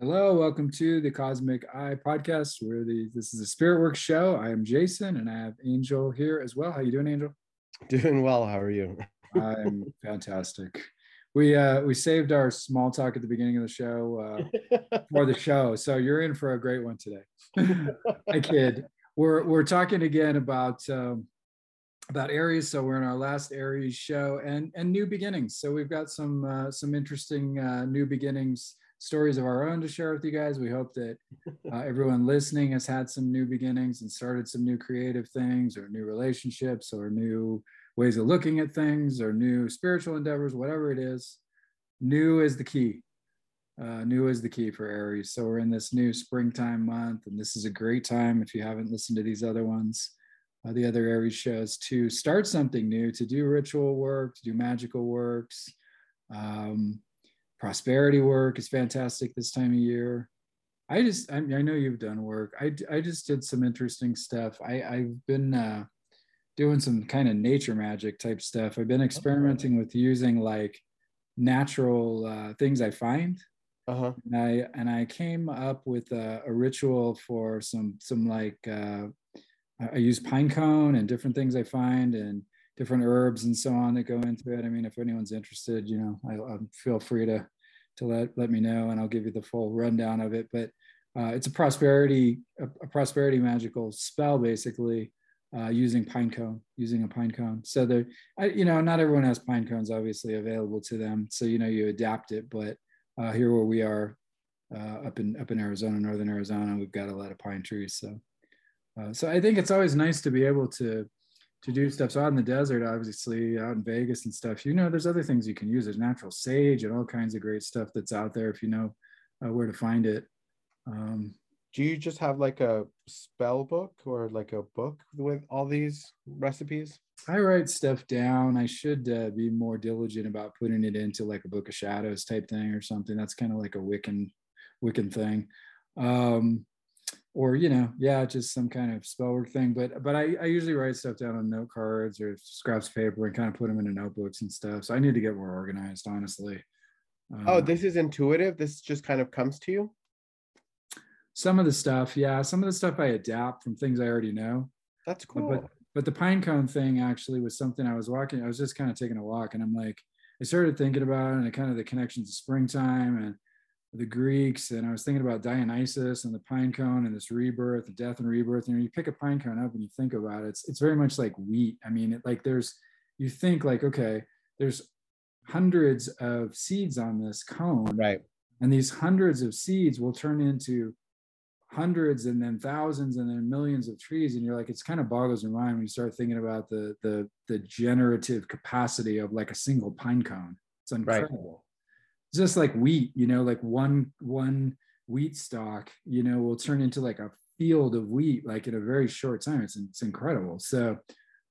Hello, welcome to the Cosmic Eye podcast. Where the this is a Spirit Works show. I am Jason, and I have Angel here as well. How you doing, Angel? Doing well. How are you? I'm fantastic. We uh we saved our small talk at the beginning of the show uh, for the show, so you're in for a great one today. I kid. We're we're talking again about um, about Aries. So we're in our last Aries show and and new beginnings. So we've got some uh, some interesting uh, new beginnings stories of our own to share with you guys. We hope that uh, everyone listening has had some new beginnings and started some new creative things or new relationships or new ways of looking at things or new spiritual endeavors, whatever it is. New is the key. Uh, new is the key for Aries. So we're in this new springtime month, and this is a great time if you haven't listened to these other ones, uh, the other Aries shows, to start something new, to do ritual work, to do magical works. Um, prosperity work is fantastic this time of year. I just, I, mean, I know you've done work. I, I just did some interesting stuff. I, I've been uh, doing some kind of nature magic type stuff. I've been experimenting with using like natural uh, things I find. Uh-huh. And I and I came up with a, a ritual for some some like uh, I use pine cone and different things I find and different herbs and so on that go into it. I mean, if anyone's interested, you know, I, I feel free to to let let me know, and I'll give you the full rundown of it. But uh, it's a prosperity a, a, prosperity magical spell, basically, uh, using pine cone, using a pine cone. So there, you know, not everyone has pine cones obviously available to them. So you know, you adapt it. But uh, here where we are, uh, up in up in Arizona, northern Arizona, we've got a lot of pine trees. So. Uh, so I think it's always nice to be able to to do stuff. So out in the desert, obviously, out in Vegas and stuff, you know, there's other things you can use. There's natural sage and all kinds of great stuff that's out there if you know uh, where to find it. Um, do you just have like a spell book or like a book with all these recipes? I write stuff down. I should uh, be more diligent about putting it into like a book of shadows type thing or something. That's kind of like a Wiccan, Wiccan thing. Um, or you know yeah just some kind of spell work thing but but I, I usually write stuff down on note cards or scraps of paper and kind of put them into notebooks and stuff so i need to get more organized honestly. Oh um, this is intuitive? This just kind of comes to you? Some of the stuff yeah some of the stuff i adapt from things i already know that's cool but but the pine cone thing actually was something i was walking i was just kind of taking a walk and i'm like i started thinking about it and kind of the connections to springtime and the Greeks, and I was thinking about Dionysus and the pine cone and this rebirth, the death and rebirth. And you pick a pine cone up and you think about it, it's it's very much like wheat. I mean, it, like there's you think like okay, there's hundreds of seeds on this cone, right? And these hundreds of seeds will turn into hundreds and then thousands and then millions of trees and you're like it's kind of boggles your mind when you start thinking about the the the generative capacity of like a single pine cone it's incredible just like wheat you know like one one wheat stalk you know will turn into like a field of wheat like in a very short time. It's, it's incredible. So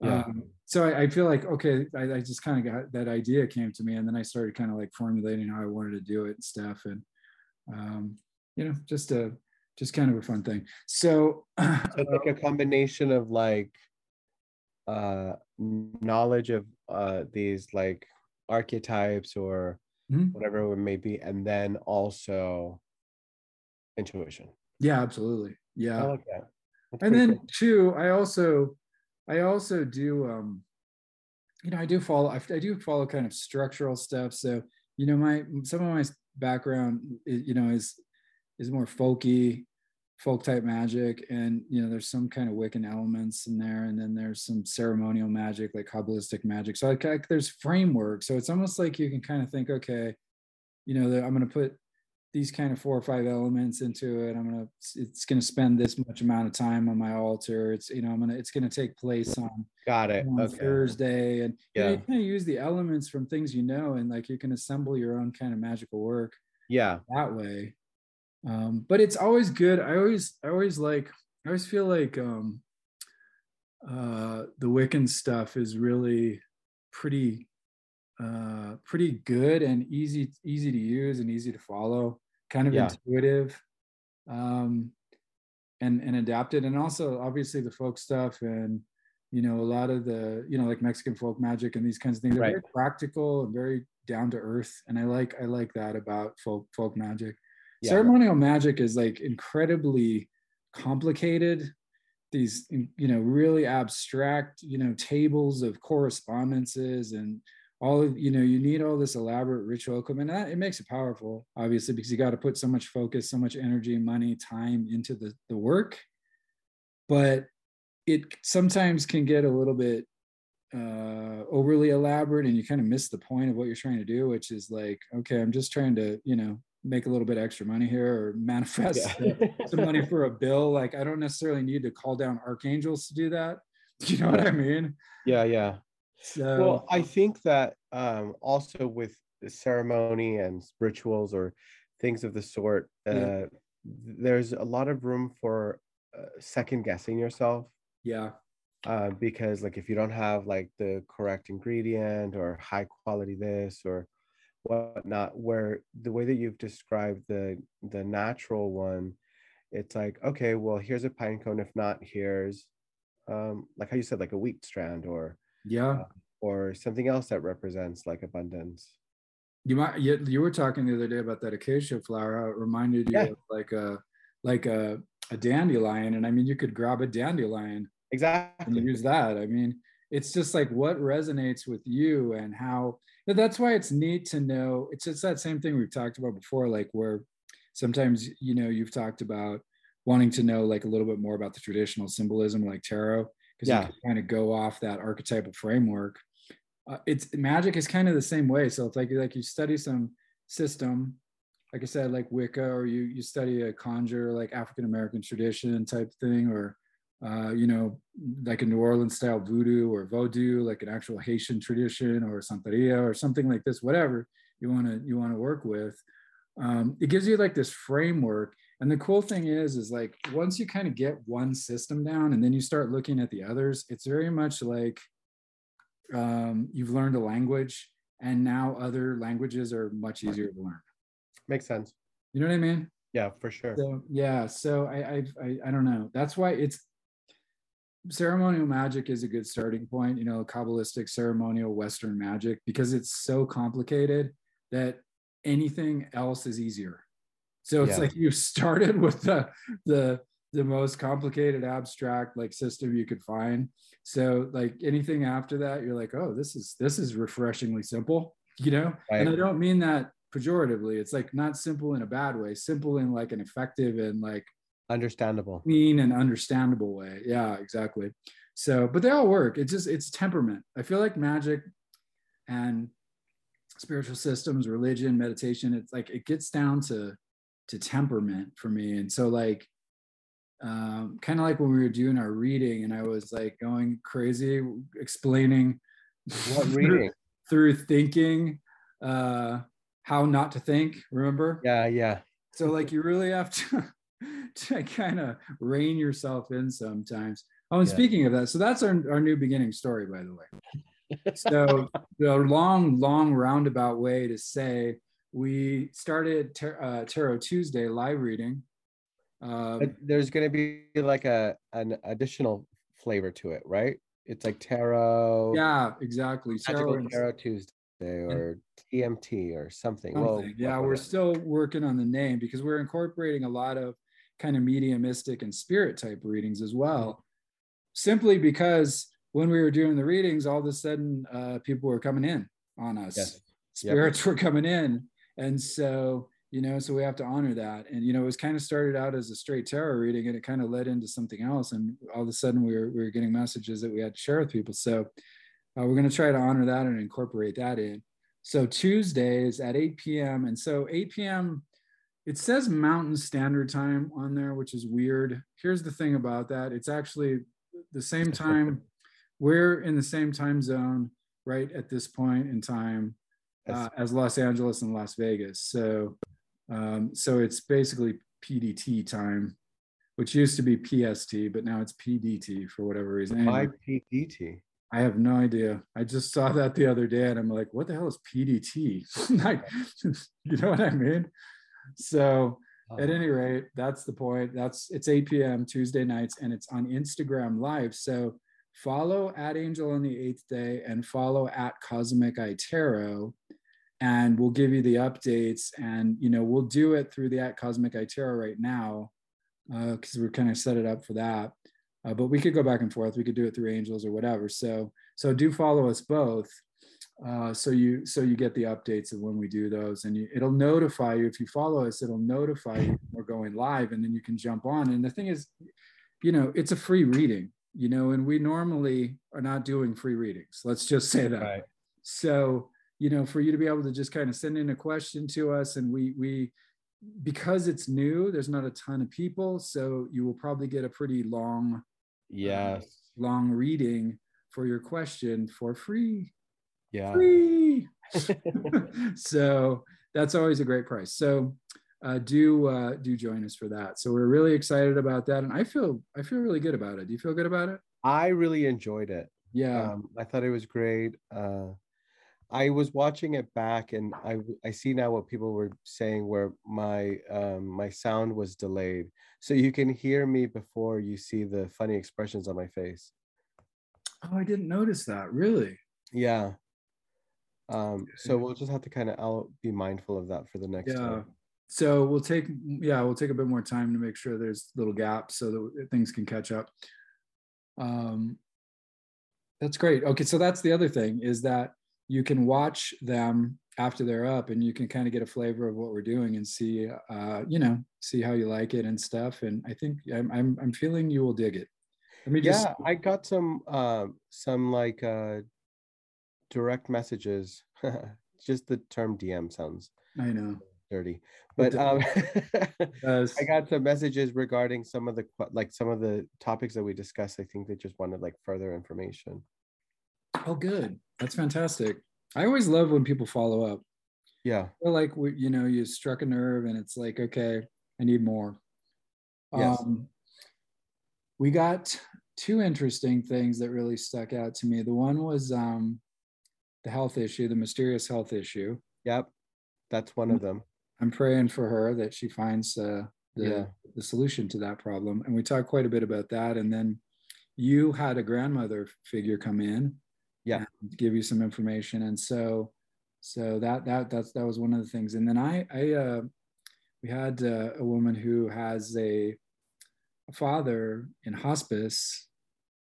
yeah. Um, so I, I, feel like okay I, I just kind of got that idea came to me and then i started kind of like formulating how i wanted to do it and stuff. And um, you know just a just kind of a fun thing. So, so like a combination of like uh knowledge of uh these like archetypes or mm-hmm. whatever it may be, and then also intuition. Yeah, absolutely. Yeah. Like and then cool. too, I also, I also do, um, you know, I do follow, I, I do follow kind of structural stuff. So, you know, my, some of my background, you know, is, is more folky folk type magic and you know there's some kind of wiccan elements in there and then there's some ceremonial magic like kabbalistic magic. So like, like there's framework so it's almost like you can kind of think okay you know that i'm going to put these kind of four or five elements into it. I'm going to it's going to spend this much amount of time on my altar. It's you know i'm going to it's going to take place on got it. on okay. thursday. And yeah. you, know, you kind of use the elements from things you know and like you can assemble your own kind of magical work yeah. that way um, but it's always good i always i always like i always feel like um, uh, the wiccan stuff is really pretty uh, pretty good and easy easy to use and easy to follow kind of yeah. intuitive um, and and adapted and also obviously the folk stuff and you know a lot of the you know like mexican folk magic and these kinds of things are right. very practical and very down to earth and i like i like that about folk folk magic ceremonial magic is like incredibly complicated. These you know really abstract you know tables of correspondences and all of you know you need all this elaborate ritual equipment. That it makes it powerful obviously because you got to put so much focus so much energy money time into the, the work. But it sometimes can get a little bit uh overly elaborate and you kind of miss the point of what you're trying to do which is like okay i'm just trying to you know make a little bit extra money here or manifest yeah. some money for a bill like i don't necessarily need to call down archangels to do that. You know what i mean? Yeah yeah. So well i think that um also with ceremony and rituals or things of the sort uh yeah. there's a lot of room for uh, second guessing yourself. Yeah. Uh, because like if you don't have like the correct ingredient or high quality this or whatnot where the way that you've described the the natural one it's like okay well here's a pine cone if not here's um like how you said like a wheat strand or yeah. uh, or something else that represents like abundance. You might you, you were talking the other day about that acacia flower. It reminded you yeah. of like a like a, a dandelion and i mean you could grab a dandelion exactly. and use that. I mean it's just like what resonates with you and how that's why it's neat to know it's just that same thing we've talked about before like where sometimes you know you've talked about wanting to know like a little bit more about the traditional symbolism like tarot because yeah. you can kind of go off that archetypal framework uh, it's magic is kind of the same way so it's like like you study some system like i said like wicca or you you study a conjure like african american tradition type thing or uh, you know, like a New Orleans style voodoo or Vodou, like an actual Haitian tradition or Santeria or something like this, whatever you want to you want to work with. Um, it gives you like this framework. And the cool thing is, is like once you kind of get one system down and then you start looking at the others, it's very much like um, you've learned a language and now other languages are much easier to learn. Makes sense. You know what I mean? Yeah, for sure. So yeah, so I, I I I don't know. That's why it's ceremonial magic is a good starting point, you know, Kabbalistic ceremonial Western magic, because it's so complicated that anything else is easier. So it's yeah. like you started with the the the most complicated abstract like system you could find. So like anything after that, you're like, oh, this is this is refreshingly simple, you know? Right. And I don't mean that pejoratively. It's like not simple in a bad way, simple in like an effective and like understandable. Clean and understandable way. Yeah exactly. So but they all work. It's just it's temperament. I feel like magic and spiritual systems religion meditation it's like it gets down to to temperament for me. And so like um, kind of like when we were doing our reading and i was like going crazy explaining what reading? through, through thinking uh how not to think remember? Yeah yeah. So like you really have to to kind of rein yourself in sometimes. Oh, and yeah. speaking of that, so that's our, our new beginning story, by the way. so the long, long roundabout way to say we started Tar- uh, Tarot Tuesday live reading. Um, there's going to be like a an additional flavor to it, right? It's like tarot. Yeah, exactly. Tarot, tarot Tuesday or TMT or something. something. Well, yeah, we're still working on the name because we're incorporating a lot of kind of mediumistic and spirit type readings as well. Simply because when we were doing the readings, all of a sudden uh, people were coming in on us. Yes. Spirits yep. were coming in. And so, you know, so we have to honor that. And, you know, it was kind of started out as a straight tarot reading and it kind of led into something else. And all of a sudden we were, we were getting messages that we had to share with people. So uh, we're going to try to honor that and incorporate that in. So Tuesdays at 8 p.m. And so 8 p.m. It says Mountain Standard Time on there, which is weird. Here's the thing about that it's actually the same time. We're in the same time zone right at this point in time uh, as Los Angeles and Las Vegas. So, um, so it's basically PDT time, which used to be PST, but now it's PDT for whatever reason. Why PDT? I have no idea. I just saw that the other day, and I'm like, "What the hell is PDT?" like, you know what I mean? So at uh-huh. any rate, that's the point. That's it's 8 p.m. Tuesday nights, and it's on Instagram Live. So follow at Angel on the Eighth Day and follow at Cosmic Tarot. and we'll give you the updates. And you know, we'll do it through the at Cosmic Itera right now because uh, we're kind of set it up for that. Uh, but we could go back and forth. We could do it through Angels or whatever. So so do follow us both. Uh, so you so you get the updates of when we do those and you, it'll notify you if you follow us it'll notify you we're going live and then you can jump on. And the thing is you know it's a free reading you know and we normally are not doing free readings let's just say that. Right. so you know for you to be able to just kind of send in a question to us and we we because it's new there's not a ton of people so you will probably get a pretty long yes. uh, long reading for your question for free yeah. Free. so that's always a great price. So uh, do uh, do join us for that. So we're really excited about that, and I feel I feel really good about it. Do you feel good about it? I really enjoyed it. Yeah, um, I thought it was great. Uh, I was watching it back, and I I see now what people were saying where my um, my sound was delayed, so you can hear me before you see the funny expressions on my face. Oh, I didn't notice that. Really? Yeah. Um, so we'll just have to kind of I'll be mindful of that for the next yeah. time. So we'll take yeah, we'll take a bit more time to make sure there's little gaps so that things can catch up. Um, that's great. Okay, so that's the other thing is that you can watch them after they're up and you can kind of get a flavor of what we're doing and see uh, you know see how you like it and stuff and i think i'm i'm, I'm feeling you will dig it Let me just... yeah i got some uh, some like uh direct messages. Just the term DM sounds I know dirty, but um, I got some messages regarding some of the like some of the topics that we discussed. I think they just wanted like further information. Oh, good. That's fantastic. I always love when people follow up. Yeah. like you know, you struck a nerve, and it's like, okay, I need more. Yes. Um, we got two interesting things that really stuck out to me. The one was um, the health issue, the mysterious health issue. Yep, that's one of them. I'm praying for her that she finds uh, the yeah. the solution to that problem. And we talked quite a bit about that. And then you had a grandmother figure come in, yeah, give you some information. And so, so that that that's that was one of the things. And then I I uh, we had uh, a woman who has a, a father in hospice.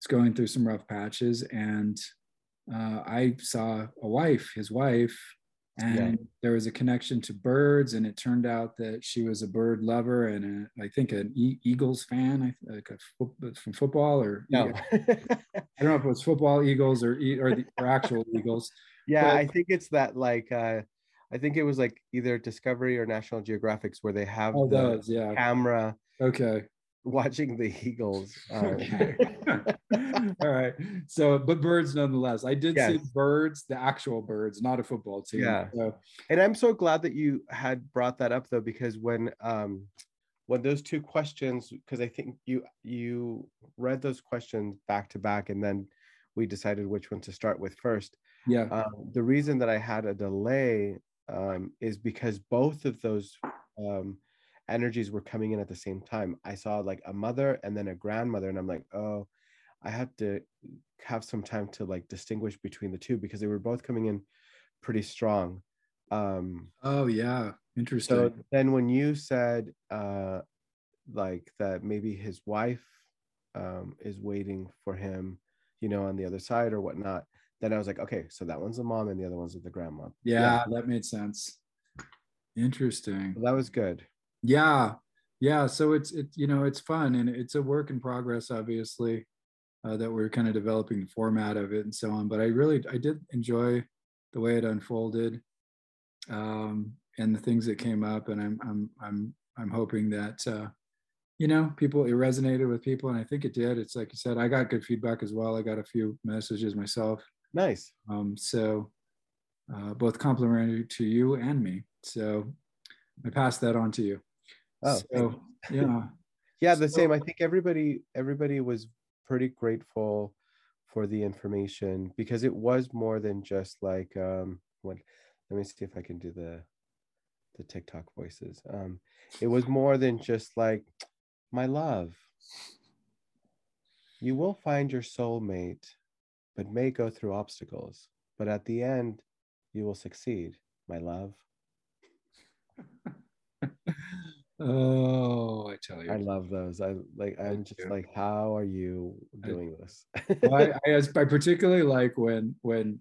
It's going through some rough patches and uh, I saw a wife, his wife, and yeah. there was a connection to birds, and it turned out that she was a bird lover and a, I think an e- Eagles fan, like a from football or no, I don't know if it was football Eagles or or, the, or actual Eagles. Yeah, but, I think it's that like. Uh, I think it was like either Discovery or National Geographics where they have oh, the those, yeah. camera. Okay watching the Eagles. Um, All right. So, but birds nonetheless. I did yes. see birds, the actual birds, not a football team. Yeah. So. And I'm so glad that you had brought that up though, because when um when those two questions, because I think you you read those questions back to back, and then we decided which one to start with first. Yeah. Um, the reason that I had a delay um, is because both of those um, energies were coming in at the same time. I saw like a mother and then a grandmother, and I'm like, oh, I have to have some time to like distinguish between the two because they were both coming in pretty strong. Um, oh yeah, interesting. So then when you said uh, like that, maybe his wife um, is waiting for him, you know, on the other side or whatnot. Then I was like, okay, so that one's the mom and the other one's the grandma. Yeah, yeah. that made sense. Interesting. That was good yeah. Yeah. So it's it you know it's fun and it's a work in progress obviously uh, that we're kind of developing the format of it and so on but i really i did enjoy the way it unfolded um, and the things that came up and i'm i'm i'm i'm hoping that uh, you know people it resonated with people and i think it did. It's like you said i got good feedback as well. I got a few messages myself. Nice. Um, so uh, both complimentary to you and me. So i pass that on to you Oh, so, yeah. yeah, the so, same. I think everybody everybody was pretty grateful for the information because it was more than just like um what let me see if I can do the the TikTok voices. Um it was more than just like my love. You will find your soulmate, but may go through obstacles. But at the end, you will succeed. my love. oh, I tell you, I love those. I like. I'm just like, how are you doing this? well, I, I, I particularly like when when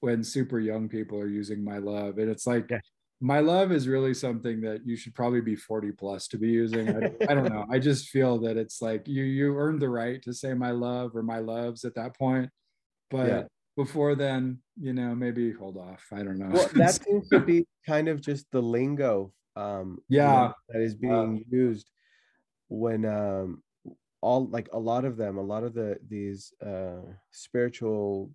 when super young people are using my love, and it's like. Yeah. My love is really something that you should probably be 40 plus to be using. I, I don't know. I just feel that it's like you you earned the right to say my love or my loves at that point. But yeah before then, you know, maybe hold off. I don't know. Well, that seems to be kind of just the lingo. Um, yeah, you know, that is being used when um, all like a lot of them, a lot of the these uh, spiritual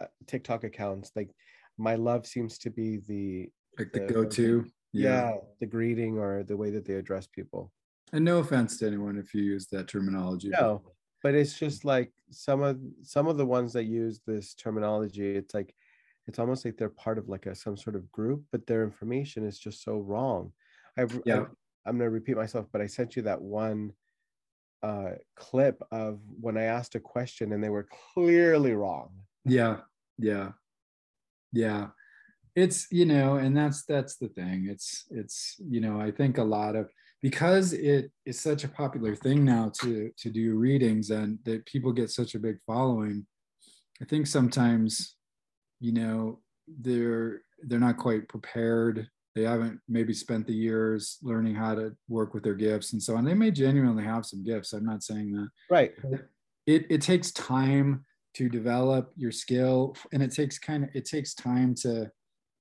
uh, TikTok accounts, like my love seems to be the like the, the go-to. Yeah. yeah, the greeting or the way that they address people. And no offense to anyone if you use that terminology. No, but it's just like some of some of the ones that use this terminology it's like it's almost like they're part of like a some sort of group but their information is just so wrong. I've yeah. I've, i'm going to repeat myself but i sent you that one uh clip of when i asked a question and they were clearly wrong. Yeah. Yeah. Yeah. It's you know and that's that's the thing. It's it's you know i think a lot of because it is such a popular thing now to to do readings and that people get such a big following i think sometimes you know they're they're not quite prepared. They haven't maybe spent the years learning how to work with their gifts and so on. They may genuinely have some gifts i'm not saying that. Right. It, it takes time to develop your skill and it takes kind of it takes time to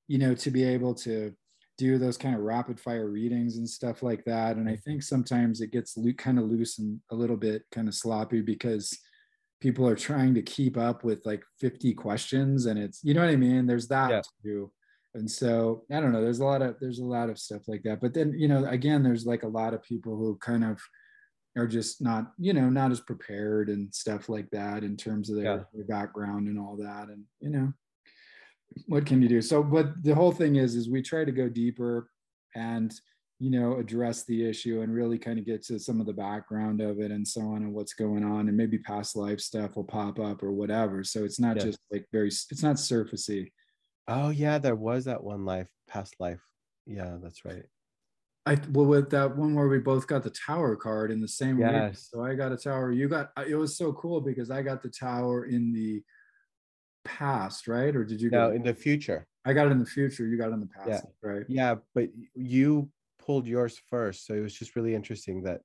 you know to be able to do those kind of rapid fire readings and stuff like that. And I think sometimes it gets lo- kind of loose and a little bit kind of sloppy because people are trying to keep up with like 50 questions and it's, you know what I mean? There's that yeah. too. And so I don't know, there's a lot of, there's a lot of stuff like that. But then, you know, again, there's like a lot of people who kind of are just not, you know, not as prepared and stuff like that in terms of their, yeah. their background and all that. And, you know, what can you do so but the whole thing is is we try to go deeper and you know address the issue and really kind of get to some of the background of it and so on and what's going on and maybe past life stuff will pop up or whatever so it's not yeah. just like very it's not surfacey oh yeah there was that one life past life yeah that's right I well with that one where we both got the tower card in the same yes. week. So I got a tower. You got it was so cool because I got the tower in the past, right? Or did you no in the future? I got it in the future. You got it in the past, yeah. right? Yeah, but you pulled yours first, so it was just really interesting that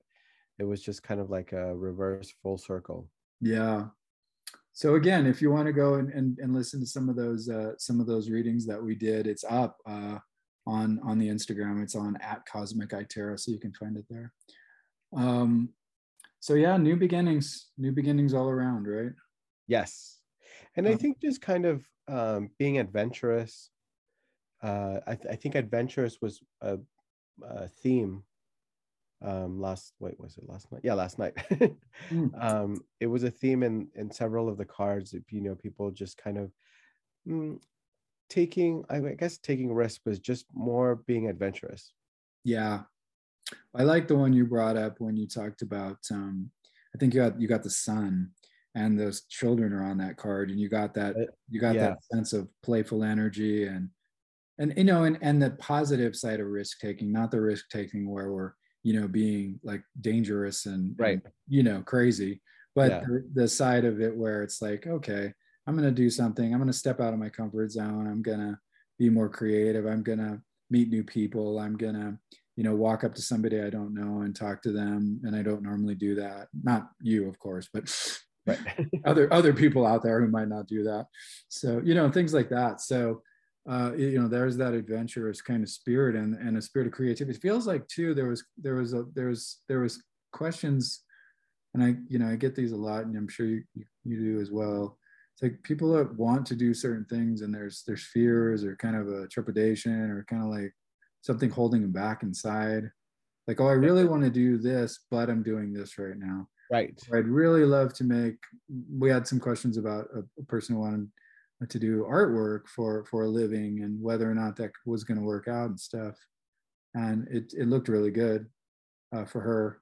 it was just kind of like a reverse full circle. Yeah. So again, if you want to go and, and, and listen to some of those uh, some of those readings that we did, it's up uh, on on the Instagram. It's on at Cosmic Itera, so you can find it there. Um, so yeah, new beginnings, new beginnings all around, right? Yes and I uh-huh. think just kind of um, being adventurous. Uh, I, th- I, think adventurous was a, a theme um, last. Wait, was it last night? Yeah, last night. mm. um, it was a theme in in several of the cards. If you know, people just kind of mm, taking. I guess taking risk was just more being adventurous. Yeah, I like the one you brought up when you talked about. Um, I think you got you got the sun and those children are on that card and you got that you got yeah. that sense of playful energy and and you know and and the positive side of risk taking not the risk taking where we're you know being like dangerous and, right and, you know crazy but yeah. the, the side of it where it's like okay i'm going to do something i'm going to step out of my comfort zone i'm going to be more creative i'm going to meet new people i'm going to you know walk up to somebody i don't know and talk to them and i don't normally do that not you of course but right. other other people out there who might not do that. So you know things like that. So uh, you know there's that adventurous kind of spirit and and a spirit of creativity. It feels like too there was there was a there was there was questions, and I you know I get these a lot, and I'm sure you you, do as well. It's like people that want to do certain things, and there's there's fears or kind of a trepidation or kind of like something holding them back inside. Like, oh, I really want to do this, but I'm doing this right now Right. I'd really love to make. We had some questions about a, a person who wanted to do artwork for for a living and whether or not that was going to work out and stuff. And it it looked really good uh, for her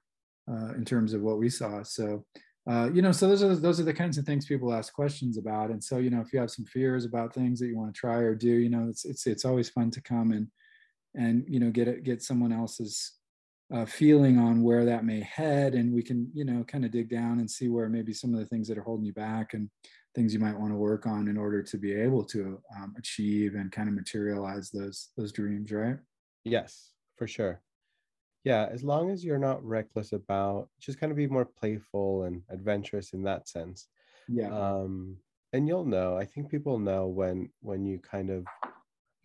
uh, in terms of what we saw. So uh, you know, so those are those are the kinds of things people ask questions about. And so, you know, if you have some fears about things that you want to try or do, you know, it's it's it's always fun to come and and you know get it get someone else's uh, feeling on where that may head, and we can you know kind of dig down and see where maybe some of the things that are holding you back and things you might want to work on in order to be able to um, achieve and kind of materialize those those dreams, right? Yes, for sure. Yeah as long as you're not reckless about just kind of be more playful and adventurous in that sense. Yeah. Um and you'll know i think people know when when you kind of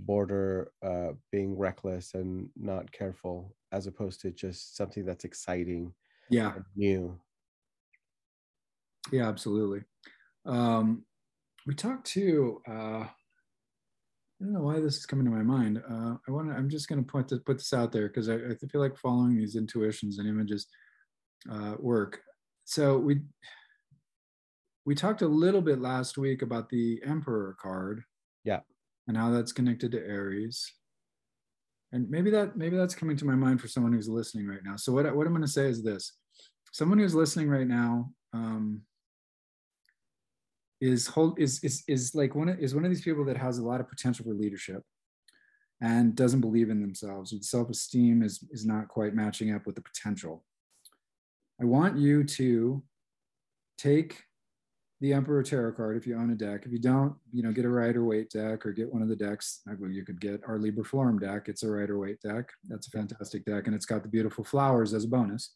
border uh being reckless and not careful as opposed to just something that's exciting yeah new yeah absolutely um we talked to uh I don't know why this is coming to my mind. Uh, I want to. I'm just going to put this, put this out there because I, I, feel like following these intuitions and images uh, work. So we we talked a little bit last week about the Emperor card. Yeah. And how that's connected to Aries. And maybe that maybe that's coming to my mind for someone who's listening right now. So what what I'm going to say is this: someone who's listening right now. Um, is hold is is is like one of, is one of these people that has a lot of potential for leadership and doesn't believe in themselves. Self-esteem is is not quite matching up with the potential. I want you to take the Emperor Tarot card if you own a deck. If you don't, you know, get a Rider Waite deck or get one of the decks. You could get our Liber Florum deck. It's a Rider Waite deck. That's a fantastic deck, and it's got the beautiful flowers as a bonus.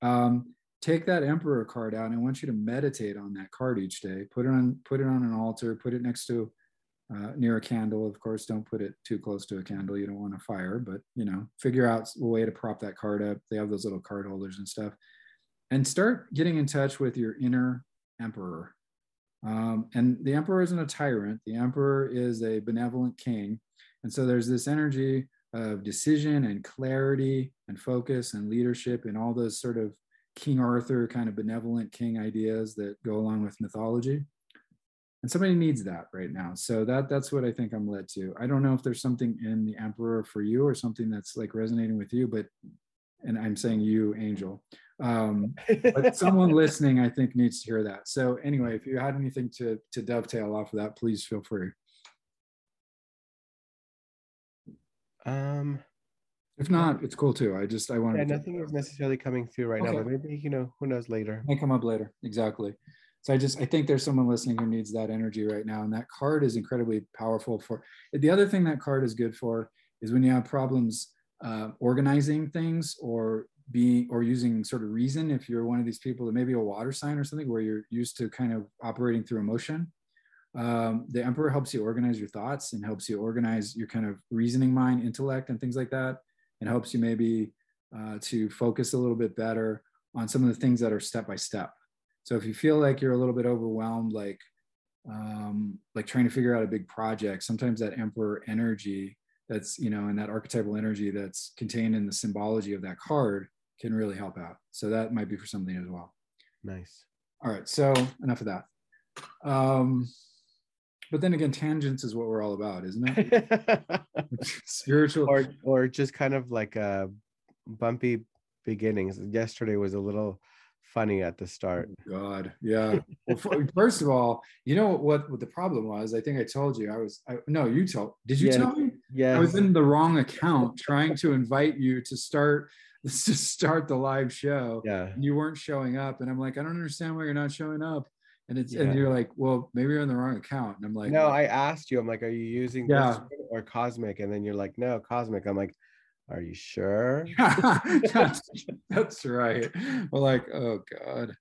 Um, take that emperor card out and i want you to meditate on that card each day put it on put it on an altar put it next to uh, near a candle of course don't put it too close to a candle you don't want to fire but you know figure out a way to prop that card up they have those little card holders and stuff and start getting in touch with your inner emperor um, and the emperor isn't a tyrant the emperor is a benevolent king and so there's this energy of decision and clarity and focus and leadership and all those sort of King Arthur kind of benevolent king ideas that go along with mythology. And somebody needs that right now. So that that's what I think I'm led to. I don't know if there's something in the emperor for you or something that's like resonating with you, but and I'm saying you, Angel. Um, but someone listening, I think, needs to hear that. So anyway, if you had anything to to dovetail off of that, please feel free. Um, if not, it's cool too. I just I want. Yeah, nothing is necessarily coming through right okay. now, but maybe you know who knows later. May come up later. Exactly. So I just I think there's someone listening who needs that energy right now, and that card is incredibly powerful for. The other thing that card is good for is when you have problems uh, organizing things or being or using sort of reason. If you're one of these people that maybe a water sign or something where you're used to kind of operating through emotion, um, the emperor helps you organize your thoughts and helps you organize your kind of reasoning mind intellect and things like that and helps you maybe uh, to focus a little bit better on some of the things that are step by step. So if you feel like you're a little bit overwhelmed, like um, like trying to figure out a big project, sometimes that emperor energy that's you know and that archetypal energy that's contained in the symbology of that card can really help out. So that might be for something as well. Nice. All right. So enough of that. Um, but then again, tangents is what we're all about, isn't it? Spiritual, or or just kind of like a bumpy beginnings. Yesterday was a little funny at the start. Oh God, yeah. well, uh, first of all, you know what, what the problem was? I think I told you. I was I, no, you told. Did you tell me? Yeah. I was in the wrong account trying to invite you to start to start the live show. Yeah. And you weren't showing up, and I'm like, I don't understand why you're not showing up and it's yeah. and you're like well maybe you're on the wrong account and i'm like no i asked you i'm like are you using yeah. or cosmic and then you're like no cosmic i'm like are you sure? That's, that's right. Well like oh god.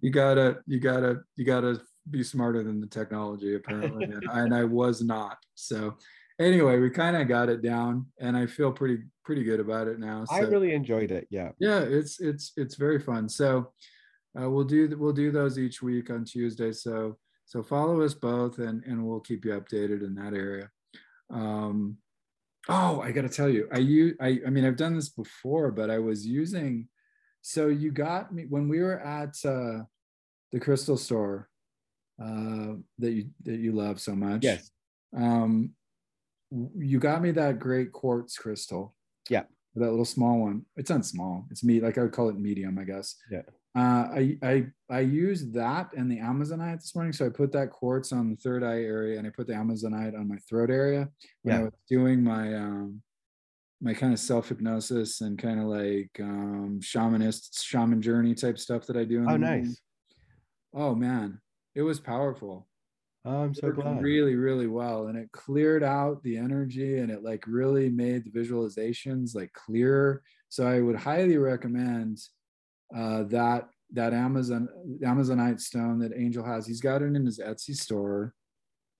You gotta you gotta you gotta be smarter than the technology apparently and, I, and i was not. So anyway we kind of got it down and i feel pretty pretty good about it now so, i really enjoyed it yeah. Yeah it's it's it's very fun. So uh, we'll do we'll do those each week on Tuesday. So so follow us both, and and we'll keep you updated in that area. Um, oh, I got to tell you, I use I I mean I've done this before, but I was using. So you got me when we were at uh, the crystal store uh, that you that you love so much. Yes. Um, you got me that great quartz crystal. Yeah. That little small one. It's not small. It's me. Like I would call it medium, I guess. Yeah. Uh, I I I used that and the Amazonite this morning. So I put that quartz on the third eye area, and I put the Amazonite on my throat area when Yeah. I was doing my um my kind of self hypnosis and kind of like um shamanist shaman journey type stuff that I do. In Oh, the morning. nice. Oh man, it was powerful Oh, I'm so glad. really really well and it cleared out the energy and it like really made the visualizations like clearer. So i would highly recommend uh, that that amazon amazonite stone that angel has. He's got it in his etsy store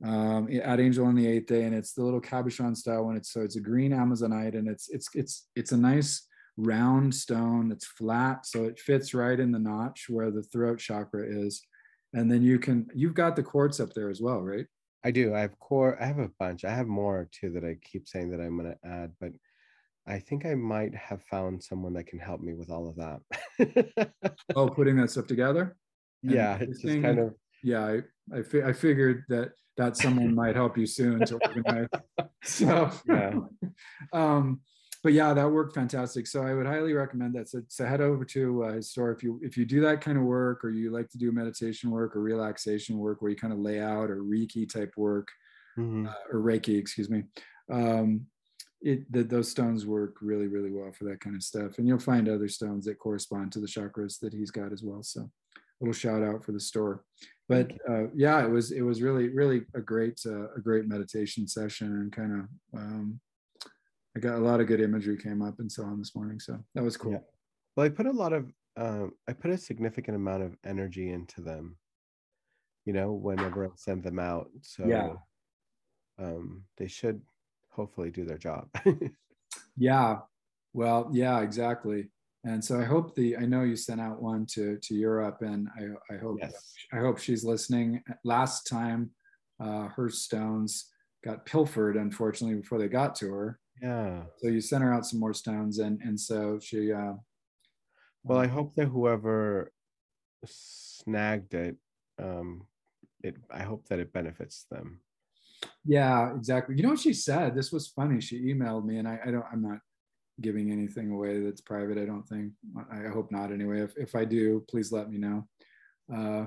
um, at angel on the eighth day and it's the little cabochon style one. It's so it's a green amazonite and it's it's it's it's a nice round stone. That's flat so it fits right in the notch where the throat chakra is and then you can you've got the quartz up there as well right I do. I have core. I have a bunch. I have more too that I keep saying that I'm going to add, but I think I might have found someone that can help me with all of that. oh putting that stuff together And yeah, it's just kind of yeah i i, fi- I figured that that someone might help you soon to organize so Yeah. um but yeah that worked fantastic so i would highly recommend that so, so head over to uh, his store if you if you do that kind of work or you like to do meditation work or relaxation work where you kind of lay out or reiki type work Mhm. uh, or Reiki, excuse me. Um, it that those stones work really, really well for that kind of stuff, and you'll find other stones that correspond to the chakras that he's got as well. So, a little shout out for the store. But uh, yeah, it was it was really, really a great uh, a great meditation session, and kind of um, I got a lot of good imagery came up and so on this morning. So that was cool. Yeah. well, I put a lot of, um, I put a significant amount of energy into them. You know, whenever I send them out, so Yeah. um, they should hopefully do their job. Yeah. Well, yeah, exactly. And so I hope the I know you sent out one to to Europe, and I I hope yes. I hope she's listening. Last time, uh, her stones got pilfered, unfortunately, before they got to her. Yeah. So you sent her out some more stones, and and so she. Uh, Well, I hope that whoever snagged it, um, it I hope that it benefits them. Yeah, exactly. You know what she said? This was funny. She emailed me, and I, I don't. I'm not giving anything away that's private. I don't think. I, I hope not. Anyway, if if I do, please let me know. Uh,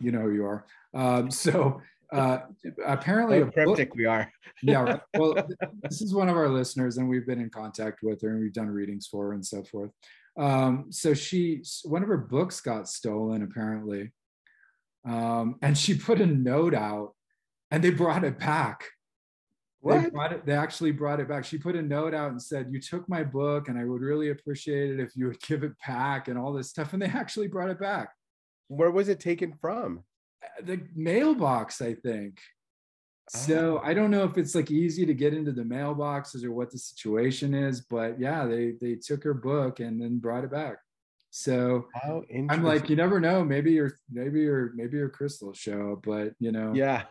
you know who you are. Um, so uh, apparently, a book- we are. yeah. right. Well, this is one of our listeners, and we've been in contact with her, and we've done readings for her and so forth. Um, so she, one of her books got stolen apparently, um, and she put a note out, and they brought it back. They What? brought it. They actually brought it back. She put a note out and said, "You took my book, and I would really appreciate it if you would give it back and all this stuff." And they actually brought it back. Where was it taken from? The mailbox, I think. So oh. I don't know if it's like easy to get into the mailboxes or what the situation is, but yeah, they they took her book and then brought it back. So How. I'm like, you never know. Maybe your maybe your maybe your crystal will show up, but you know, yeah.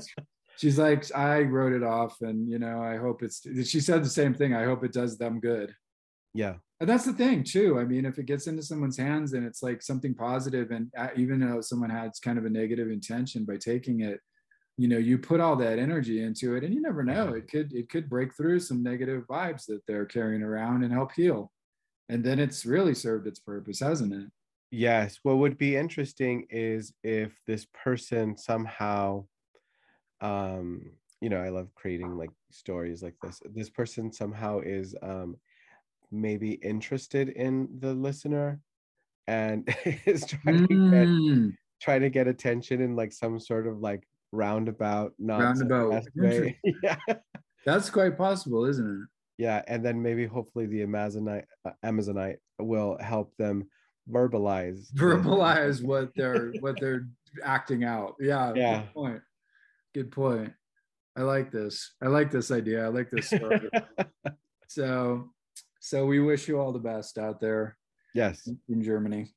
she's like, I wrote it off, and you know, I hope it's. She said the same thing. I hope it does them good. yeah. And that's the thing too. I mean, if it gets into someone's hands and it's like something positive, and uh, even though someone has kind of a negative intention by taking it, you know, you put all that energy into it, and you never know. It could it could break through some negative vibes that they're carrying around and help heal. And then it's really served its purpose, hasn't it? Yes. What would be interesting is if this person somehow, um, you know, I love creating like stories like this. This person somehow is um, maybe interested in the listener and is trying to get Mm, trying to get attention in like some sort of like roundabout, not Roundabout. way. yeah. that's quite possible, isn't it? Yeah, and then maybe hopefully the Amazonite uh, Amazonite will help them verbalize Verbalize what they're what they're acting out. Yeah. Yeah. Good point. Good point. I like this. I like this idea. I like this story. so so we wish you all the best out there yes. in germany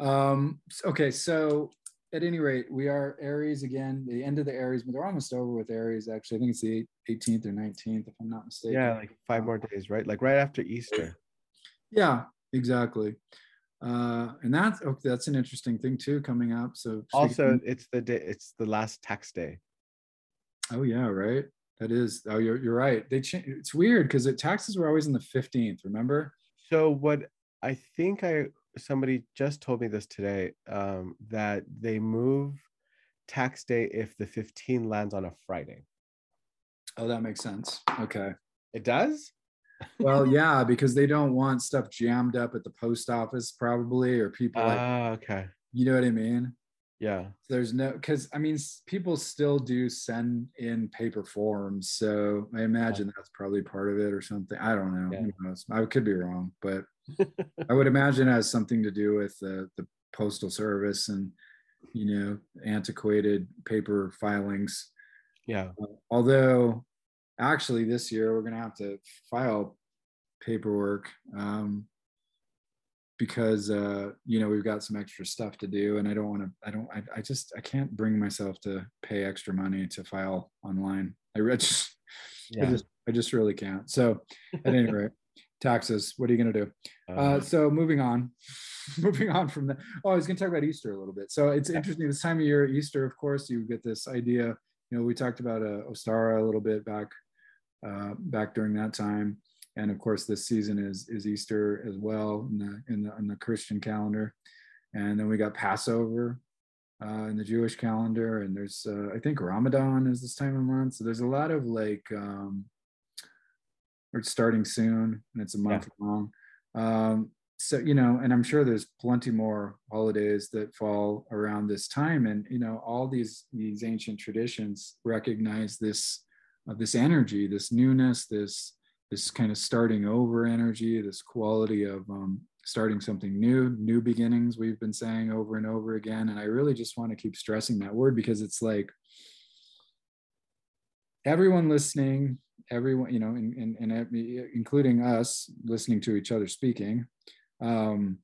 um okay so at any rate we are aries again the end of the aries but they're almost over with aries actually i think it's the 18th or 19th if i'm not mistaken Yeah, like five more days, right? Like right after Easter. yeah exactly uh and that's okay that's an interesting thing too coming up so Also, it's the day. It's the last tax day. oh yeah right that is. Oh, you're you're right. They change. It's weird because it taxes were always in the fifteenth. Remember? So what I think I somebody just told me this today um, that they move tax day if the 15 lands on a Friday. Oh, that makes sense. Okay. It does? well, yeah, because they don't want stuff jammed up at the post office, probably, or people. like, ah, okay. You know what I mean? Yeah. There's no, because I mean, people still do send in paper forms. So I imagine yeah. that's probably part of it or something. I don't know. Yeah. I could be wrong, but I would imagine it has something to do with the, the postal service and, you know, antiquated paper filings. Yeah. Uh, although actually this year we're going to have to file paperwork um, because uh, you know we've got some extra stuff to do and i don't want to i don't I, I just i can't bring myself to pay extra money to file online. I just yeah. I just i just really can't. So at any rate taxes what are you going to do? Uh, uh, so moving on moving on from that oh i was going to talk about easter a little bit. So it's interesting this time of year easter of course you get this idea you know we talked about uh, ostara a little bit back uh, back during that time. And of course, this season is is Easter as well in the in the, in the Christian calendar. And then we got Passover uh, in the Jewish calendar, and there's uh, I think Ramadan is this time of month. So there's a lot of like um, it's starting soon, and it's a month yeah. long. Um, so you know, and I'm sure there's plenty more holidays that fall around this time, and you know, all these these ancient traditions recognize this of this energy, this newness, this this kind of starting over energy, this quality of um, starting something new, new beginnings. We've been saying over and over again, and I really just want to keep stressing that word because it's like everyone listening, everyone you know, and, and including us listening to each other speaking. Um,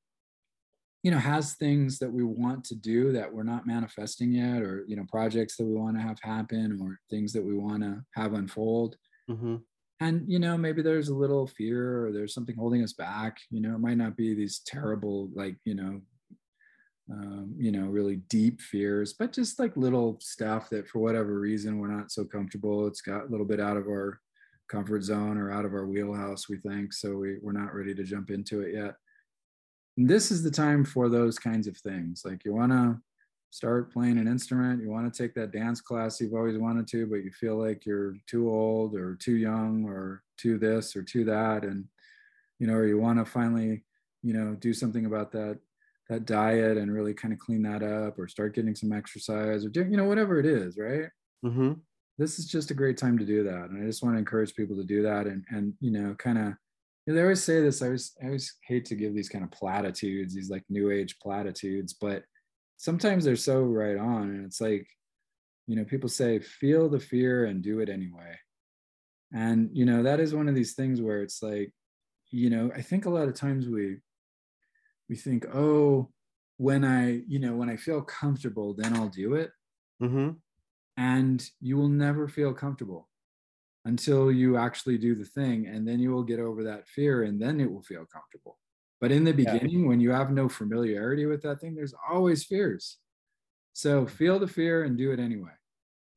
you know has things that we want to do that we're not manifesting yet or you know projects that we want to have happen or things that we want to have unfold mm-hmm. And you know maybe there's a little fear or there's something holding us back you know it might not be these terrible like you know um, you know really deep fears but just like little stuff that for whatever reason we're not so comfortable it's got a little bit out of our comfort zone or out of our wheelhouse we think so we, we're not ready to jump into it yet this is the time for those kinds of things. Like you want to start playing an instrument, you want to take that dance class you've always wanted to, but you feel like you're too old or too young or too this or too that. And, you know, or you want to finally, you know, do something about that that diet and really kind of clean that up or start getting some exercise or do you know whatever it is right mm-hmm. this is just a great time to do that and i just want to encourage people to do that and and you know kind of they always say this. I always, I always hate to give these kind of platitudes, these like new age platitudes, but sometimes they're so right on. And it's like, you know, people say, feel the fear and do it anyway. And, you know, that is one of these things where it's like, you know, I think a lot of times we, we think, oh, when I, you know, when I feel comfortable, then I'll do it. Mm-hmm. And you will never feel comfortable until you actually do the thing and then you will get over that fear and then it will feel comfortable but in the beginning yeah. when you have no familiarity with that thing there's always fears. So feel the fear and do it anyway.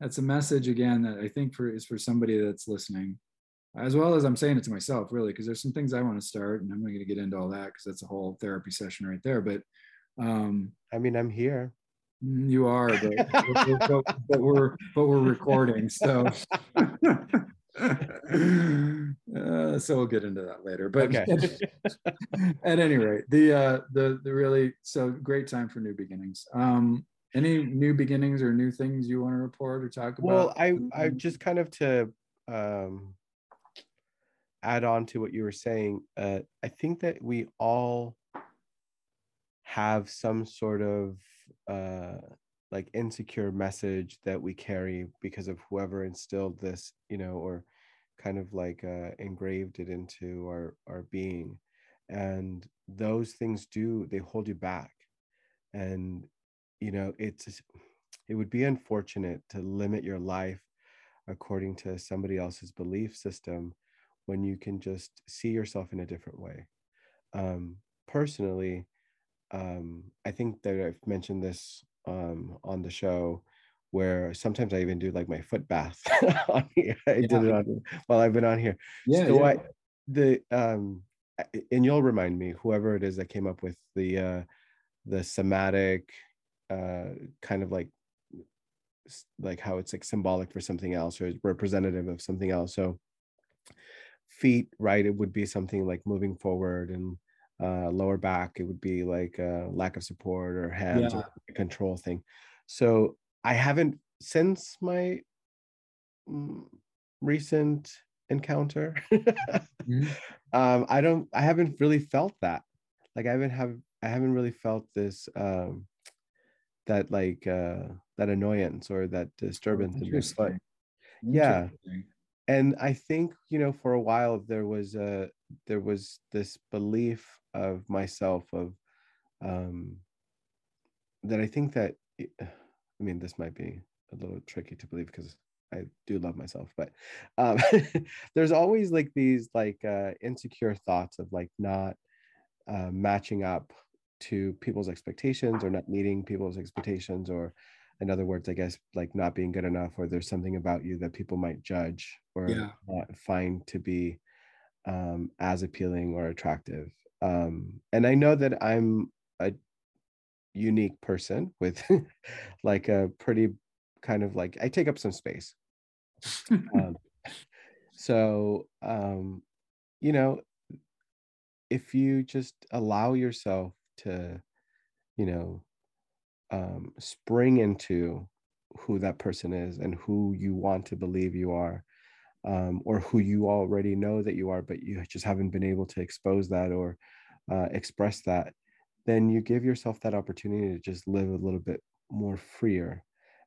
That's a message again that i think for is for somebody that's listening as well as i'm saying it to myself really because there's some things i want to start and i'm not going to get into all that because that's a whole therapy session right there but um i mean i'm here. Mm, you are but, but, but we're but we're recording so uh, so we'll get into that later. But okay. at any rate, the uh, the the really so great time for new beginnings. Um, any new beginnings or new things you want to report or talk about? Well, I I just kind of to um, add on to what you were saying. Uh, I think that we all have some sort of uh, like insecure message that we carry because of whoever instilled this you know or kind of like uh, engraved it into our our being. And those things do they hold you back. And you know it's it would be unfortunate to limit your life according to somebody else's belief system when you can just see yourself in a different way. Um, personally um, i think that i've mentioned this um, on the show where sometimes I even do like my foot bath. I yeah. did it on while I've been on here. Yeah. So yeah. I the um and you'll remind me, whoever it is that came up with the uh the somatic uh kind of like like how it's like symbolic for something else or representative of something else. So feet, right? It would be something like moving forward and uh, lower back, it would be like a lack of support or hands yeah. or a control thing. So I haven't since my mm, recent encounter. mm-hmm. um, I don't. I haven't really felt that. Like I haven't have. I haven't really felt this. Um, that like uh, that annoyance or that oh, disturbance in my foot. Yeah, and I think you know for a while there was a there was this belief of myself of um, that I think that I mean this might be a little tricky to believe because I do love myself, but um, there's always like these like uh, insecure thoughts of like not uh, matching up to people's expectations or not meeting people's expectations or in other words i guess like not being good enough or there's something about you that people might judge or yeah. not find to be um, as appealing or attractive. Um, and i know that i'm a unique person with like a pretty kind of like i take up some space. Um, so um, you know if you just allow yourself to you know um, spring into who that person is and who you want to believe you are um, or who you already know that you are but you just haven't been able to expose that or uh, express that then you give yourself that opportunity to just live a little bit more freer.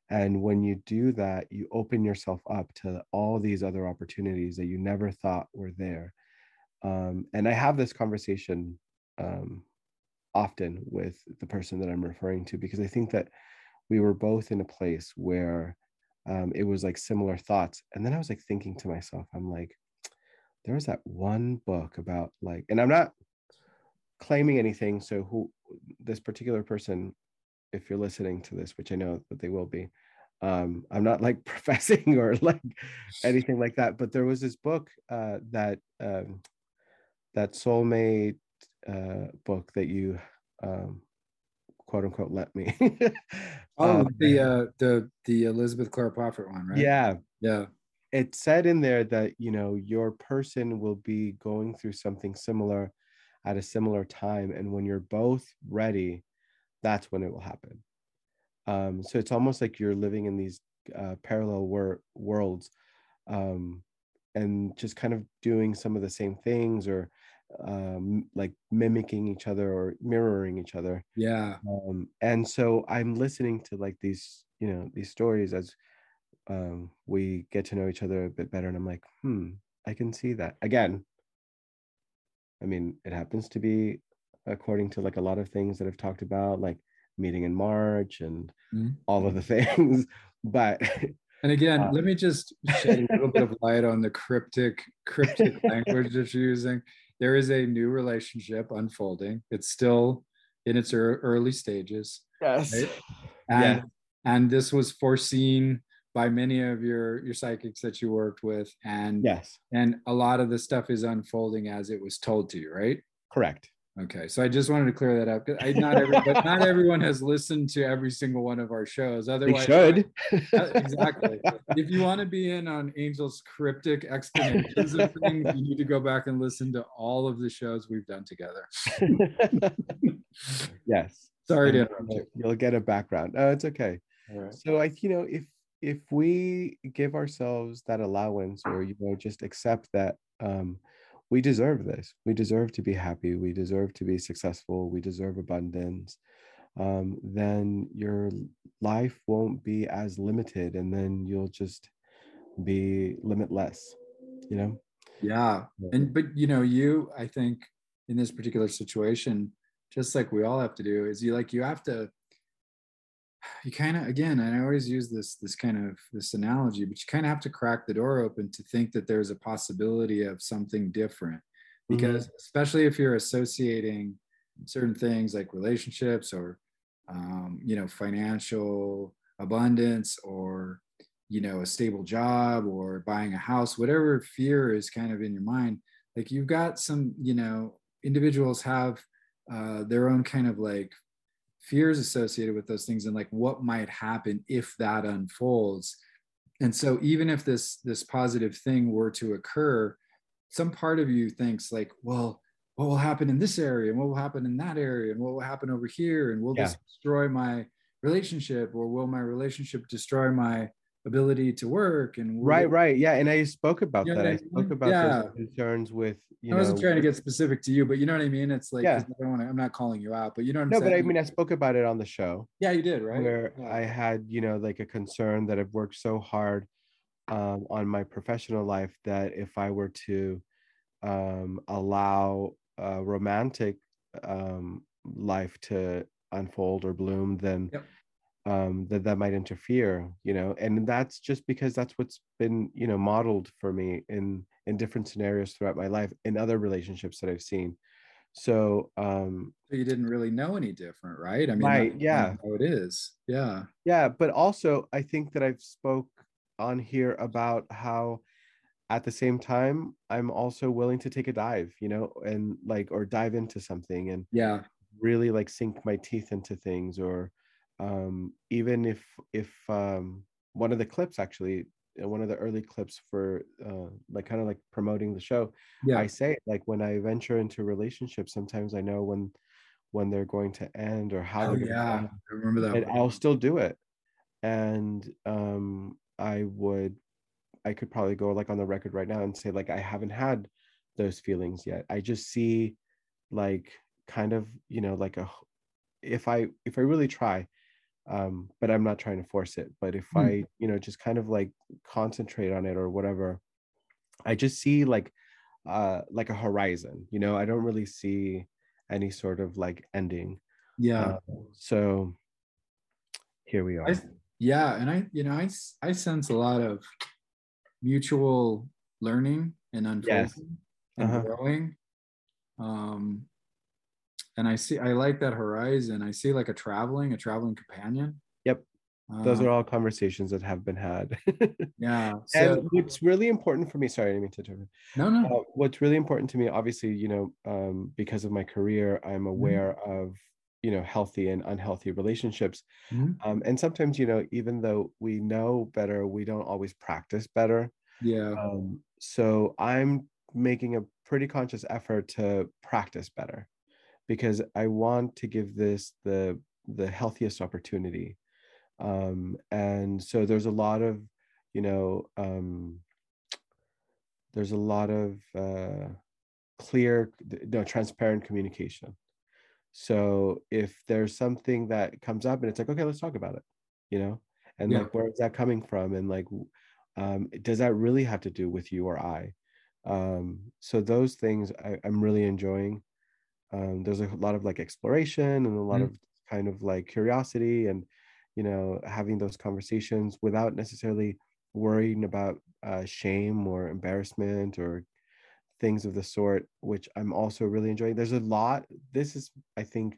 And when you do that you open yourself up to all these other opportunities that you never thought were there. Um, and i have this conversation um, often with the person that I'm referring to because I think that we were both in a place where um, it was like similar thoughts. And then I was like thinking to myself, I'm like, there was that one book about like, and I'm not claiming anything. So who this particular person, if you're listening to this, which I know that they will be, um, I'm not like professing or like anything like that. But there was this book uh, that um, that soulmate uh, book that you um, quote unquote let me. oh, um, the uh, the the Elizabeth Clare Prophet one, right? Yeah, yeah. It said in there that you know your person will be going through something similar at a similar time, and when you're both ready, that's when it will happen. Um, so it's almost like you're living in these uh, parallel wor- worlds um, and just kind of doing some of the same things or um, like mimicking each other or mirroring each other. Yeah. Um, and so I'm listening to like these, you know, these stories as um, we get to know each other a bit better. And I'm like, hmm, I can see that. Again, I mean, it happens to be according to like a lot of things that I've talked about, like meeting in March and mm-hmm. all of the things. But and again, uh, let me just shed a little bit of light on the cryptic, cryptic language that you're using there is a new relationship unfolding. It's still in its early stages. Yes. Right? And, yeah. and this was foreseen by many of your your psychics that you worked with and yes and a lot of the stuff is unfolding as it was told to you right correct Okay, so I just wanted to clear that up. I, not every, but not everyone has listened to every single one of our shows. Otherwise, they should exactly. if you want to be in on Angel's cryptic explanations of things, you need to go back and listen to all of the shows we've done together. yes. Sorry to interrupt you. You'll get a background. Oh, it's okay. So I, you know, if if we give ourselves that allowance, or you know, just accept that. um we deserve this. We deserve to be happy. We deserve to be successful. We deserve abundance. Um, then your life won't be as limited, and then you'll just be limitless. You know. Yeah, and but you know, you I think in this particular situation, just like we all have to do, is you like you have to you kind of again i always use this this kind of this analogy but you kind of have to crack the door open to think that there's a possibility of something different because mm-hmm. especially if you're associating certain things like relationships or um, you know financial abundance or you know a stable job or buying a house whatever fear is kind of in your mind like you've got some you know individuals have uh, their own kind of like fears associated with those things and like what might happen if that unfolds and so even if this this positive thing were to occur some part of you thinks like well what will happen in this area and what will happen in that area and what will happen over here and will yeah. this destroy my relationship or will my relationship destroy my ability to work and right right yeah and i spoke about that i spoke about yeah. those concerns with you i wasn't know, trying to get specific to you but you know what i mean it's like yeah. i don't want to i'm not calling you out but you know what I'm no saying? but i mean i spoke about it on the show yeah you did right where yeah. i had you know like a concern that i've worked so hard um, on my professional life that if i were to um, allow a romantic um, life to unfold or bloom then yep um, that that might interfere you know and that's just because that's what's been you know modeled for me in in different scenarios throughout my life in other relationships that i've seen. So um so you didn't really know any different right? I mean right, yeah. how it is. Yeah. Yeah but also i think that i've spoke on here about how at the same time i'm also willing to take a dive you know and like or dive into something and yeah. really like sink my teeth into things or um, even if if um, one of the clips actually uh, one of the early clips for uh, like kind of like promoting the show yeah. i say like when i venture into relationships sometimes i know when when they're going to end or how oh, yeah. i remember that and i'll still do it. And um i would i could probably go like on the record right now and say like i haven't had those feelings yet. I just see like kind of you know like a if i if i really try um, but i'm not trying to force it but if mm. i you know just kind of like concentrate on it or whatever i just see like uh like a horizon you know i don't really see any sort of like ending yeah uh, so here we are I, yeah and i you know i i sense a lot of mutual learning and unfolding yes. and uh-huh. growing um and I see I like that horizon. I see like a traveling, a traveling companion. Yep. Those are uh, all conversations that have been had. yeah. So, and what's really important for me, sorry, I didn't mean to turn. No, no. Uh, what's really important to me, obviously, you know, um, because of my career, I'm mm-hmm. aware mm-hmm. of, you know, healthy and unhealthy relationships. Mm-hmm. Um, and sometimes, you know, even though we know better, we don't always practice better. Yeah. Um, so I'm making a pretty conscious effort to practice better because I want to give this the the healthiest opportunity. Um, and so there's a lot of, you know, um, there's a lot of uh, clear, no, transparent communication. So if there's something that comes up and it's like, okay, let's talk about it, you know, and yeah. like where is that coming from, and like, um, does that really have to do with you or I? Um, so those things I, I'm really enjoying um, there's a lot of like exploration and a lot mm. of kind of like curiosity and you know having those conversations without necessarily worrying about uh, shame or embarrassment or things of the sort which i'm also really enjoying there's a lot this is i think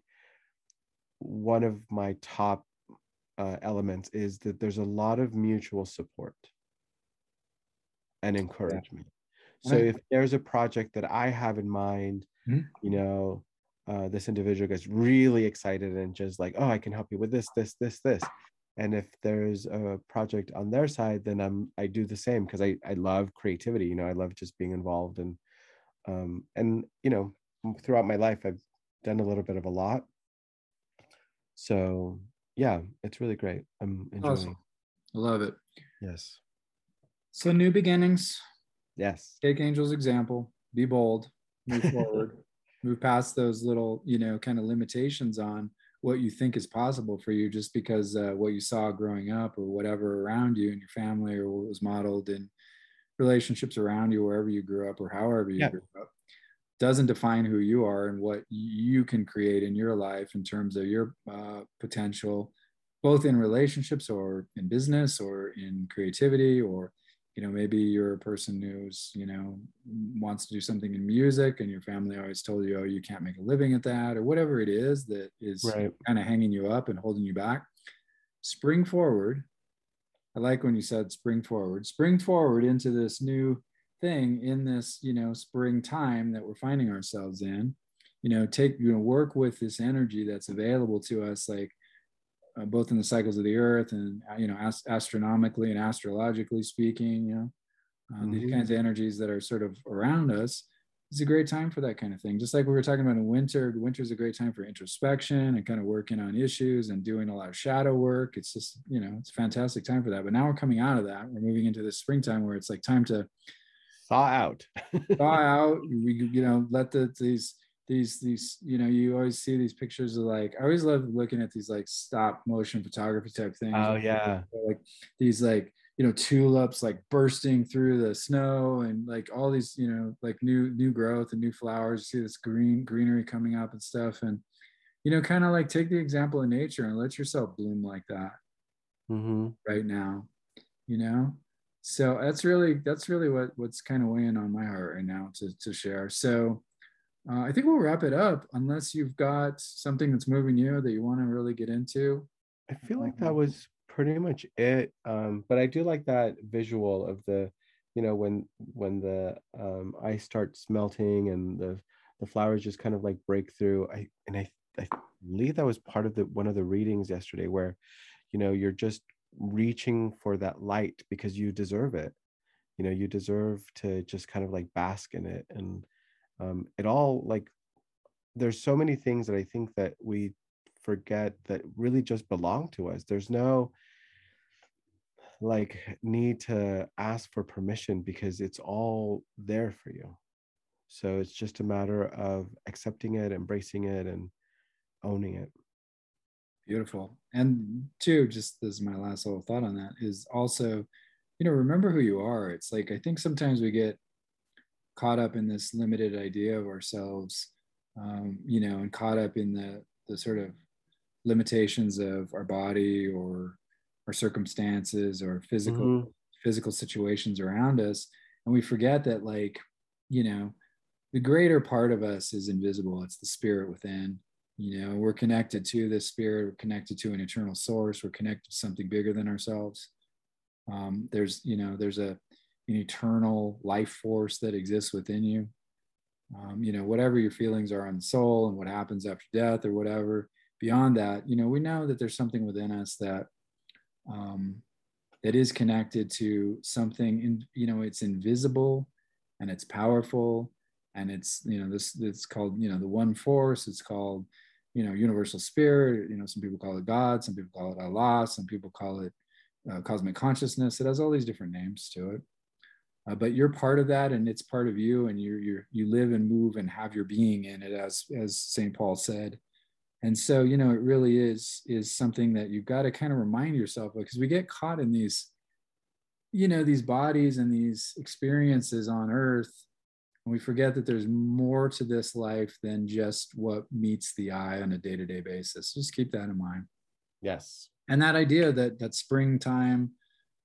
one of my top uh, elements is that there's a lot of mutual support and encouragement yeah. so if there's a project that i have in mind mm-hmm. you know uh, this individual gets really excited and just like oh i can help you with this this this this. And if there's a project on their side then i'm i do the same because i i love creativity you know i love just being involved and um and you know throughout my life i've done a little bit of a lot. So yeah it's really great. I'm enjoying awesome. i love it. Yes. So new beginnings. Yes. Take angel's example. Be bold move forward move past those little you know kind of limitations on what you think is possible for you just because uh, what you saw growing up or whatever around you and your family or what was modeled in relationships around you wherever you grew up or however you yeah. grew up doesn't define who you are and what you can create in your life in terms of your uh, potential both in relationships or in business or in creativity or you know maybe you're a person who's you know wants to do something in music and your family always told you oh you can't make a living at that or whatever it is that is right. kind of hanging you up and holding you back spring forward. I like when you said spring forward, spring forward into this new thing in this, you know, spring time that we're finding ourselves in. You know, take, you know, work with this energy that's available to us, like uh, both in the cycles of the earth and, you know, ast- astronomically and astrologically speaking, you know, uh, mm-hmm. these kinds of energies that are sort of around us it's a great time for that kind of thing. Just like we were talking about in winter, winter is a great time for introspection and kind of working on issues and doing a lot of shadow work. It's just, you know, it's a fantastic time for that. But now we're coming out of that. We're moving into the springtime where it's like time to thaw out. thaw out. We, you know, let the these these these you know you always see these pictures of like I always love looking at these like stop motion photography type things. Oh yeah, like these like you know tulips like bursting through the snow and like all these you know like new new growth and new flowers. You see this green greenery coming up and stuff. And you know kind of like take the example of nature and let yourself bloom like that. Mm-hmm. right now you know? So that's really that's really what what's kind of weighing on my heart right now to, to share. So uh, i think we'll wrap it up unless you've got something that's moving you that you want to really get into i feel like that um, was pretty much it. Um, but I do like that visual of the, you know, when when the um, ice starts melting and the the flowers just kind of like break through. I and I I believe that was part of the one of the readings yesterday where, you know, you're just reaching for that light because you deserve it. You know, you deserve to just kind of like bask in it and um, it all like there's so many things that I think that we forget that really just belong to us. There's no like need to ask for permission because it's all there for you. So it's just a matter of accepting it, embracing it, and owning it. Beautiful. And two, just this is my last little thought on that is also, you know, remember who you are. It's like I think sometimes we get caught up in this limited idea of ourselves, um, you know, and caught up in the the sort of limitations of our body or our circumstances or physical mm-hmm. physical situations around us. And we forget that like you know the greater part of us is invisible. It's the spirit within you know we're connected to this spirit. We're connected to an eternal source. We're connected to something bigger than ourselves. Um, there's you know there's a an eternal life force that exists within you. Um, you know whatever your feelings are on the soul and what happens after death or whatever beyond that you know we know that there's something within us that um, that is connected to something in you know it's invisible and it's powerful and it's you know this it's called you know the one force. It's called you know universal spirit. You know some people call it god some people call it allah some people call it uh, cosmic consciousness. It has all these different names to it uh, but you're part of that and it's part of you and you you you live and move and have your being in it as as st paul said. And so you know it really is is something that you've got to kind of remind yourself of because we get caught in these you know these bodies and these experiences on earth and we forget that there's more to this life than just what meets the eye on a day-to-day basis. Just keep that in mind. Yes. And that idea that that springtime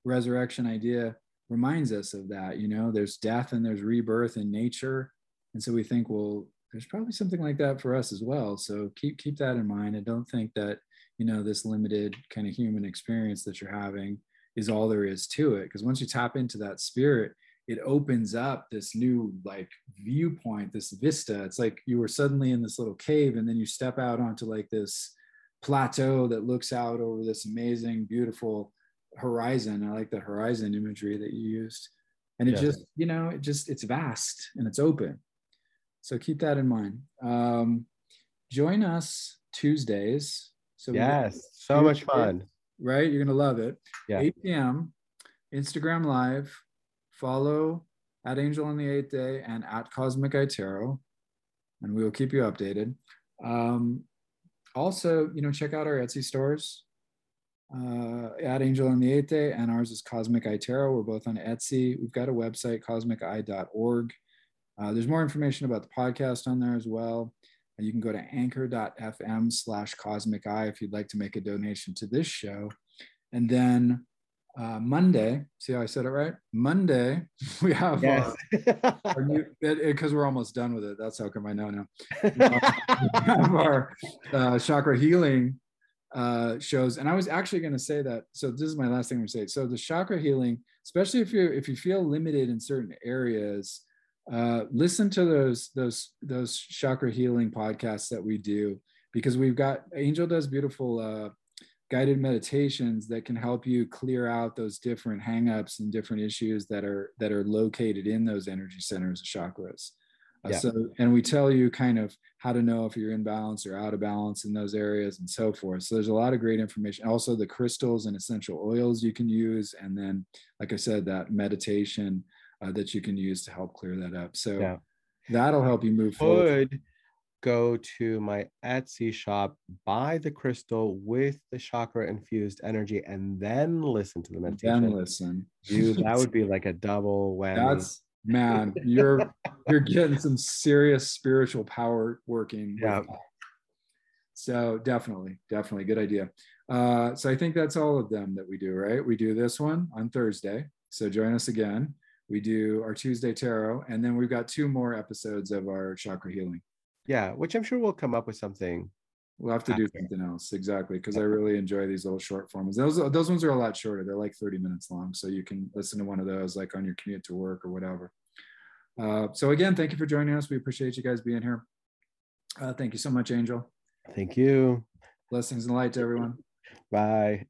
resurrection idea reminds us of that you know there's death and there's rebirth in nature and so we think well there's probably something like that for us as well. So keep keep that in mind and don't think that you know this limited kind of human experience that you're having is all there is to it. Because once you tap into that spirit, it opens up this new like viewpoint, this vista. It's like you were suddenly in this little cave, and then you step out onto like this plateau that looks out over this amazing, beautiful horizon. I like the horizon imagery that you used. And it just, you know, it just it's vast and it's open so keep that in mind. Um, join us Tuesdays. So yes, so much fun. Right? You're gonna love it. Yeah. 8 p.m. Instagram live. Follow at Angel on the Eighth Day and at Cosmic Eye Tarot, and we will keep you updated. Um, also, you know, check out our Etsy stores. Uh, at Angel on the Eighth Day, and ours is Cosmic Eye Tarot. We're both on Etsy. We've got a website, cosmiceye.org. Uh, there's more information about the podcast on there as well. Uh, you can go to anchor.fm slash cosmic eye if you'd like to make a donation to this show. And then uh, Monday, see how I said it right? Monday, we have yes. uh, our new, because we're almost done with it. That's how come I know now. we have our uh, chakra healing uh, shows. And I was actually going to say that. So this is my last thing I'm going to say. So the chakra healing, especially if you if you feel limited in certain areas, uh, listen to those those those chakra healing podcasts that we do because we've got Angel does beautiful uh, guided meditations that can help you clear out those different hangups and different issues that are that are located in those energy centers of chakras. Yeah. So, and we tell you kind of how to know if you're in balance or out of balance in those areas and so forth. So, there's a lot of great information. Also, the crystals and essential oils you can use. And then, like I said, that meditation uh, that you can use to help clear that up. So, yeah. that'll help you move forward. Go to my Etsy shop, buy the crystal with the chakra infused energy, and then listen to the meditation. Then listen. You, that would be like a double whammy. That's man, you're you're getting some serious spiritual power working. Yeah. So definitely, definitely good idea. Uh, so I think that's all of them that we do, right? We do this one on Thursday. So join us again. We do our Tuesday tarot, and then we've got two more episodes of our chakra healing. Yeah, which I'm sure we'll come up with something We'll have to do something else exactly because I really enjoy these little short forms. Those those ones are a lot shorter. They're like 30 minutes long, so you can listen to one of those like on your commute to work or whatever. Uh, so again, thank you for joining us. We appreciate you guys being here. Uh, thank you so much, Angel. Thank you. Blessings and light to everyone. Bye.